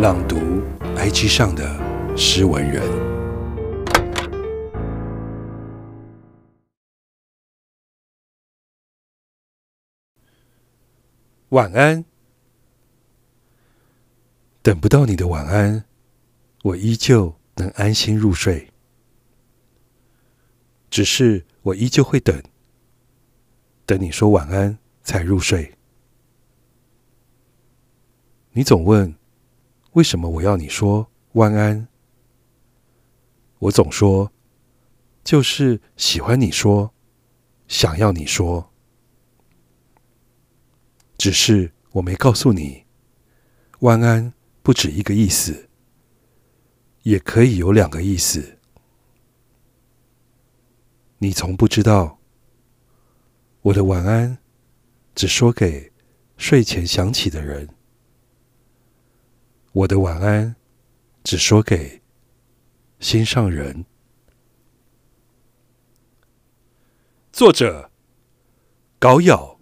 朗读 IG 上的诗文人。晚安。等不到你的晚安，我依旧能安心入睡。只是我依旧会等，等你说晚安才入睡。你总问，为什么我要你说晚安？我总说，就是喜欢你说，想要你说。只是我没告诉你，晚安不止一个意思，也可以有两个意思。你从不知道，我的晚安只说给睡前想起的人。我的晚安，只说给心上人。作者：高耀。